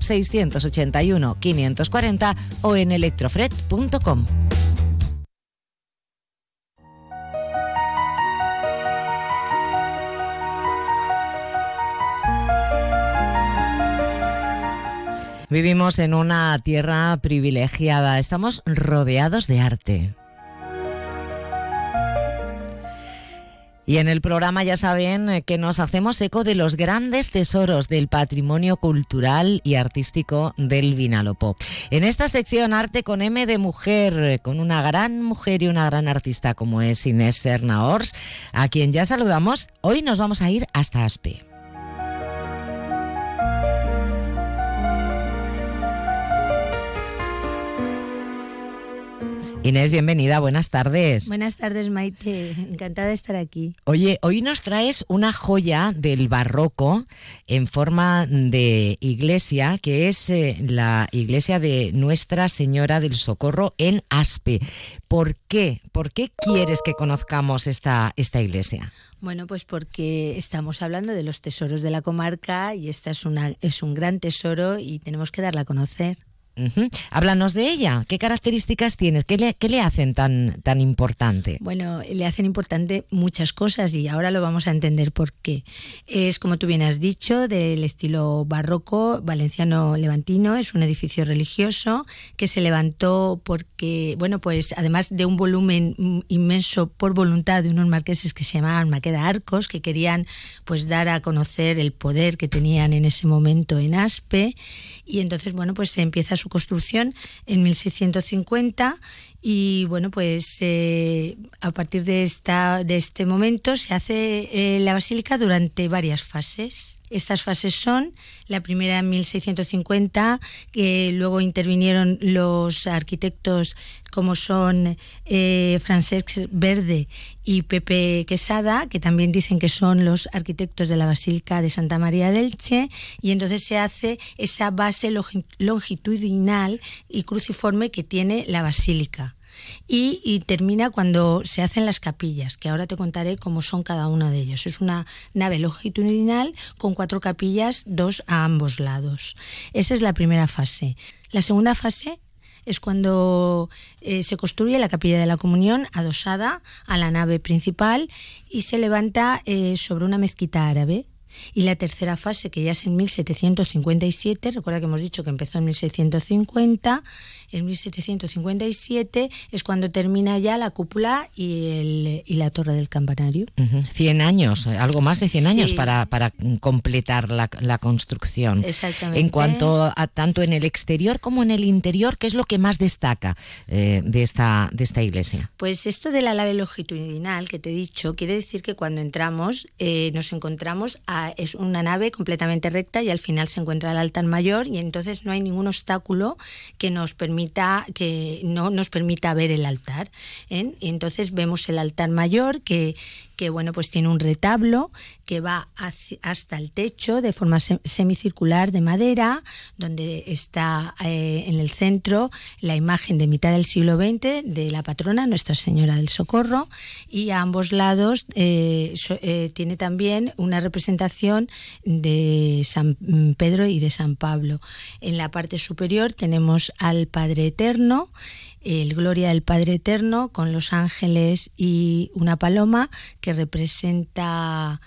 681 540 o en electrofred.com. Vivimos en una tierra privilegiada, estamos rodeados de arte. Y en el programa ya saben eh, que nos hacemos eco de los grandes tesoros del patrimonio cultural y artístico del Vinalopó. En esta sección Arte con M de Mujer, eh, con una gran mujer y una gran artista como es Inés Serna Ors, a quien ya saludamos, hoy nos vamos a ir hasta Aspe. Inés, bienvenida, buenas tardes. Buenas tardes, Maite. Encantada de estar aquí. Oye, hoy nos traes una joya del barroco en forma de iglesia, que es eh, la iglesia de Nuestra Señora del Socorro en Aspe. ¿Por qué? ¿Por qué quieres que conozcamos esta, esta iglesia? Bueno, pues porque estamos hablando de los tesoros de la comarca y esta es, una, es un gran tesoro y tenemos que darla a conocer. Háblanos de ella. ¿Qué características tienes? ¿Qué le, le, hacen tan, tan importante? Bueno, le hacen importante muchas cosas y ahora lo vamos a entender por qué. Es, como tú bien has dicho, del estilo barroco valenciano-levantino. Es un edificio religioso que se levantó porque, bueno, pues además de un volumen inmenso por voluntad de unos marqueses que se llamaban Maqueda Arcos, que querían pues dar a conocer el poder que tenían en ese momento en Aspe. Y entonces, bueno, pues se empieza su construcción en 1650 y bueno, pues eh, a partir de, esta, de este momento se hace eh, la basílica durante varias fases. Estas fases son la primera en 1650, que luego intervinieron los arquitectos como son eh, Francesc Verde y Pepe Quesada, que también dicen que son los arquitectos de la Basílica de Santa María del Che, y entonces se hace esa base longitudinal y cruciforme que tiene la basílica. Y, termina cuando se hacen las capillas, que ahora te contaré cómo son cada una de ellas. Es una nave longitudinal con cuatro capillas, dos a ambos lados. Esa es la primera fase. La segunda fase es cuando eh, se construye la capilla de la comunión adosada a la nave principal y se levanta eh, sobre una mezquita árabe y la tercera fase, que ya es en 1757, recuerda que hemos dicho que empezó en 1650, en 1757 es cuando termina ya la cúpula y, el, y la torre del campanario. 100 años, algo más de 100 años para, para completar la, la, construcción. Exactamente. En cuanto a tanto en el exterior como en el interior, ¿qué es lo que más destaca eh, de, esta, de esta iglesia? Pues esto de la nave longitudinal que te he dicho, quiere decir que cuando entramos eh, nos encontramos a es una nave completamente recta y al final se encuentra el altar mayor y entonces no hay ningún obstáculo que nos permita que no nos permita ver el altar. ¿eh? Y entonces vemos el altar mayor que, que bueno, pues tiene un retablo que va hasta el techo de forma semicircular de madera, donde está eh, en el centro la imagen de mitad del siglo XX de la patrona Nuestra Señora del Socorro y a ambos lados eh, eh, tiene también una representación de San Pedro y de San Pablo. En la parte superior tenemos al Padre Eterno el Gloria del Padre Eterno con los ángeles y una paloma que representa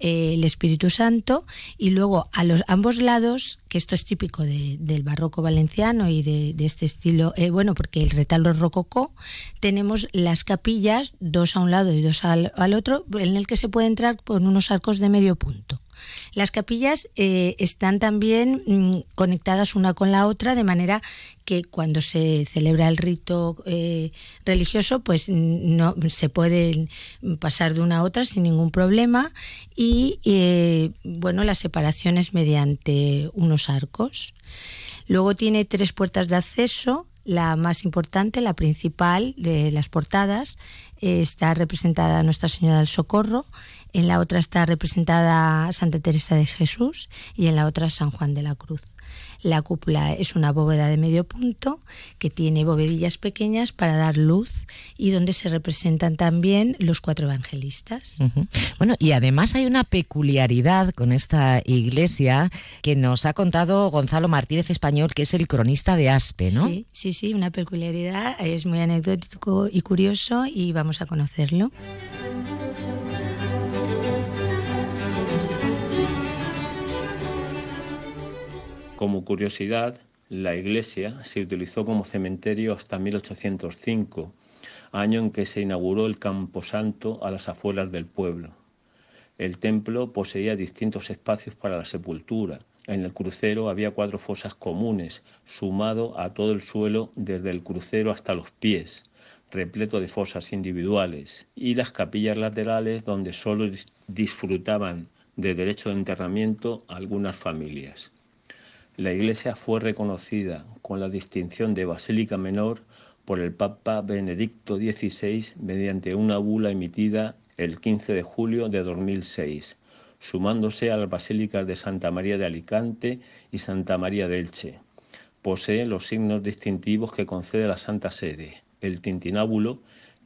eh, el Espíritu Santo y luego a los ambos lados, que esto es típico del barroco valenciano y de, este estilo, eh, bueno, porque el retablo rococó, tenemos las capillas, dos a un lado y dos al, al otro, en el que se puede entrar con unos arcos de medio punto. Las capillas eh, están también mm, conectadas una con la otra de manera que cuando se celebra el rito eh, religioso pues no se puede pasar de una a otra sin ningún problema y eh, bueno la separación es mediante unos arcos. Luego tiene tres puertas de acceso la más importante, la principal de las portadas, está representada Nuestra Señora del Socorro, en la otra está representada Santa Teresa de Jesús y en la otra San Juan de la Cruz. La cúpula es una bóveda de medio punto que tiene bovedillas pequeñas para dar luz y donde se representan también los cuatro evangelistas. Bueno, y además hay una peculiaridad con esta iglesia que nos ha contado Gonzalo Martínez Español, que es el cronista de Aspe, ¿no? Sí, sí, sí, una peculiaridad, es muy anecdótico y curioso y vamos a conocerlo. Como curiosidad, la iglesia se utilizó como cementerio hasta 1805, año en que se inauguró el Camposanto a las afueras del pueblo. El templo poseía distintos espacios para la sepultura. En el crucero había cuatro fosas comunes, sumado a todo el suelo desde el crucero hasta los pies, repleto de fosas individuales, y las capillas laterales donde solo disfrutaban de derecho de enterramiento algunas familias. La iglesia fue reconocida con la distinción de Basílica Menor por el Papa Benedicto XVI mediante una bula emitida el 15 de julio de 2006, sumándose a las basílicas de Santa María de Alicante y Santa María de Elche. Posee los signos distintivos que concede la Santa Sede, el tintinábulo,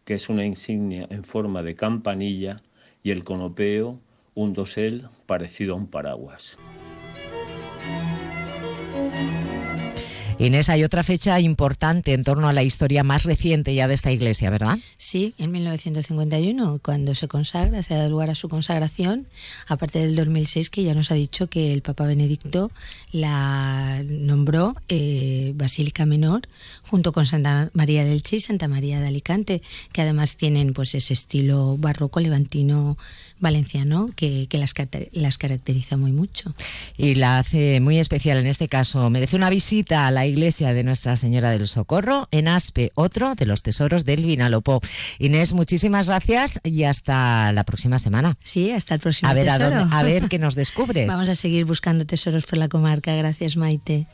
que es una insignia en forma de campanilla, y el conopeo, un dosel parecido a un paraguas. Inés, hay otra fecha importante en torno a la historia más reciente ya de esta iglesia, ¿verdad? Sí, en 1951, cuando se consagra, se da lugar a su consagración, aparte del 2006, que ya nos ha dicho que el Papa Benedicto la nombró eh, Basílica Menor, junto con Santa María del Chi y Santa María de Alicante, que además tienen pues ese estilo barroco levantino valenciano que, las, las caracteriza muy mucho. Y la hace muy especial en este caso. Merece una visita a la iglesia de Nuestra Señora del Socorro, en Aspe, otro de los tesoros del Vinalopó. Inés, muchísimas gracias y hasta la próxima semana. Sí, hasta el próximo a ver, tesoro. A, a ver qué nos descubres. Vamos a seguir buscando tesoros por la comarca. Gracias, Maite.